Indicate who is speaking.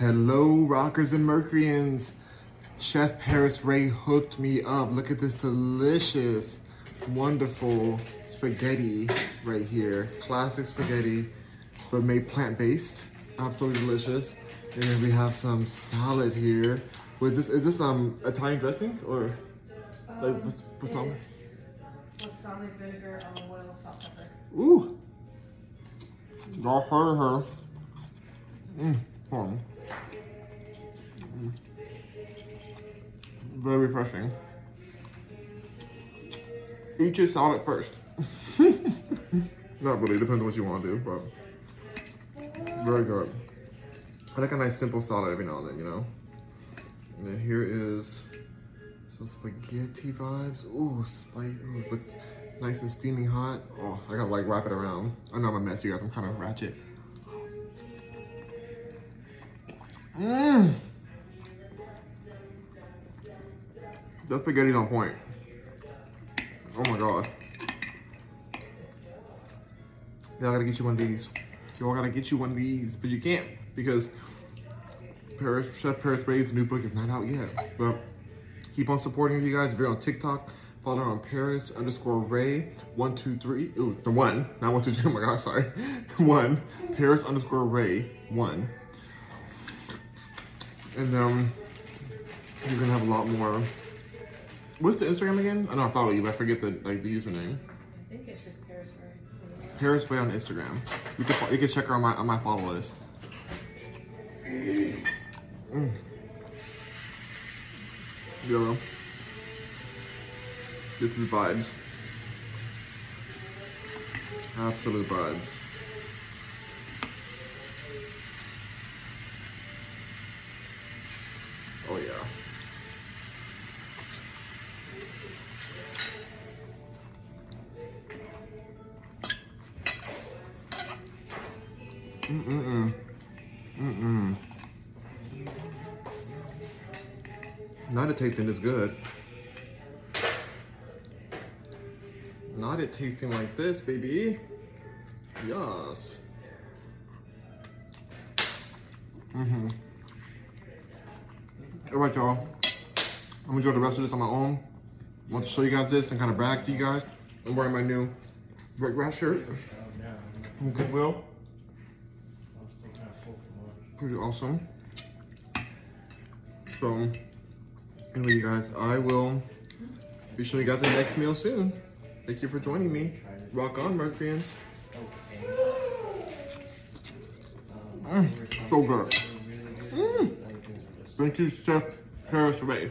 Speaker 1: Hello, rockers and Mercuryans. Chef Paris Ray hooked me up. Look at this delicious, wonderful spaghetti right here. Classic spaghetti, but made plant-based. Absolutely delicious. And then we have some salad here. With this, is this um Italian dressing or like
Speaker 2: Um,
Speaker 1: what's, what's on?
Speaker 2: Balsamic vinegar, olive oil, salt, pepper.
Speaker 1: Ooh. Y'all heard her. Mmm. Fun. Very refreshing. Eat your salad first. Not really, depends on what you want to do, but very good. I like a nice simple salad every now and then, you know? And then here is some spaghetti vibes. Ooh, spice. Ooh, looks nice and steaming hot. Oh, I gotta like wrap it around. I know I'm a mess, you guys. I'm kind of ratchet. Mmm. That spaghetti's on point. Oh my god. Y'all gotta get you one of these. Y'all gotta get you one of these, but you can't because Paris, Chef Paris Ray's new book is not out yet. But keep on supporting you guys. If you're on TikTok, follow her on Paris underscore Ray one two three. Ooh, the one, not one two three. Oh my god, sorry. one Paris underscore Ray one. And um, you're gonna have a lot more. What's the Instagram again? I know I follow you, but I forget the like the username.
Speaker 2: I think it's just Paris Ray.
Speaker 1: Paris Ray on Instagram. You can you can check her on my on my follow list. Mm. Yo, this is vibes. Absolute vibes. Mm-mm-mm. Mm-mm. Not it tasting this good. Not it tasting like this, baby. Yes. Mm-hmm. All right, y'all. I'm gonna enjoy the rest of this on my own. I want to show you guys this and kind of brag to you guys. I'm wearing my new Rick Rash shirt from Goodwill. Pretty awesome. So, anyway, you guys, I will be showing you guys the next meal soon. Thank you for joining me. Rock on, Mercuryans. Mm, so good. Mm. Thank you, Chef Paris Ray.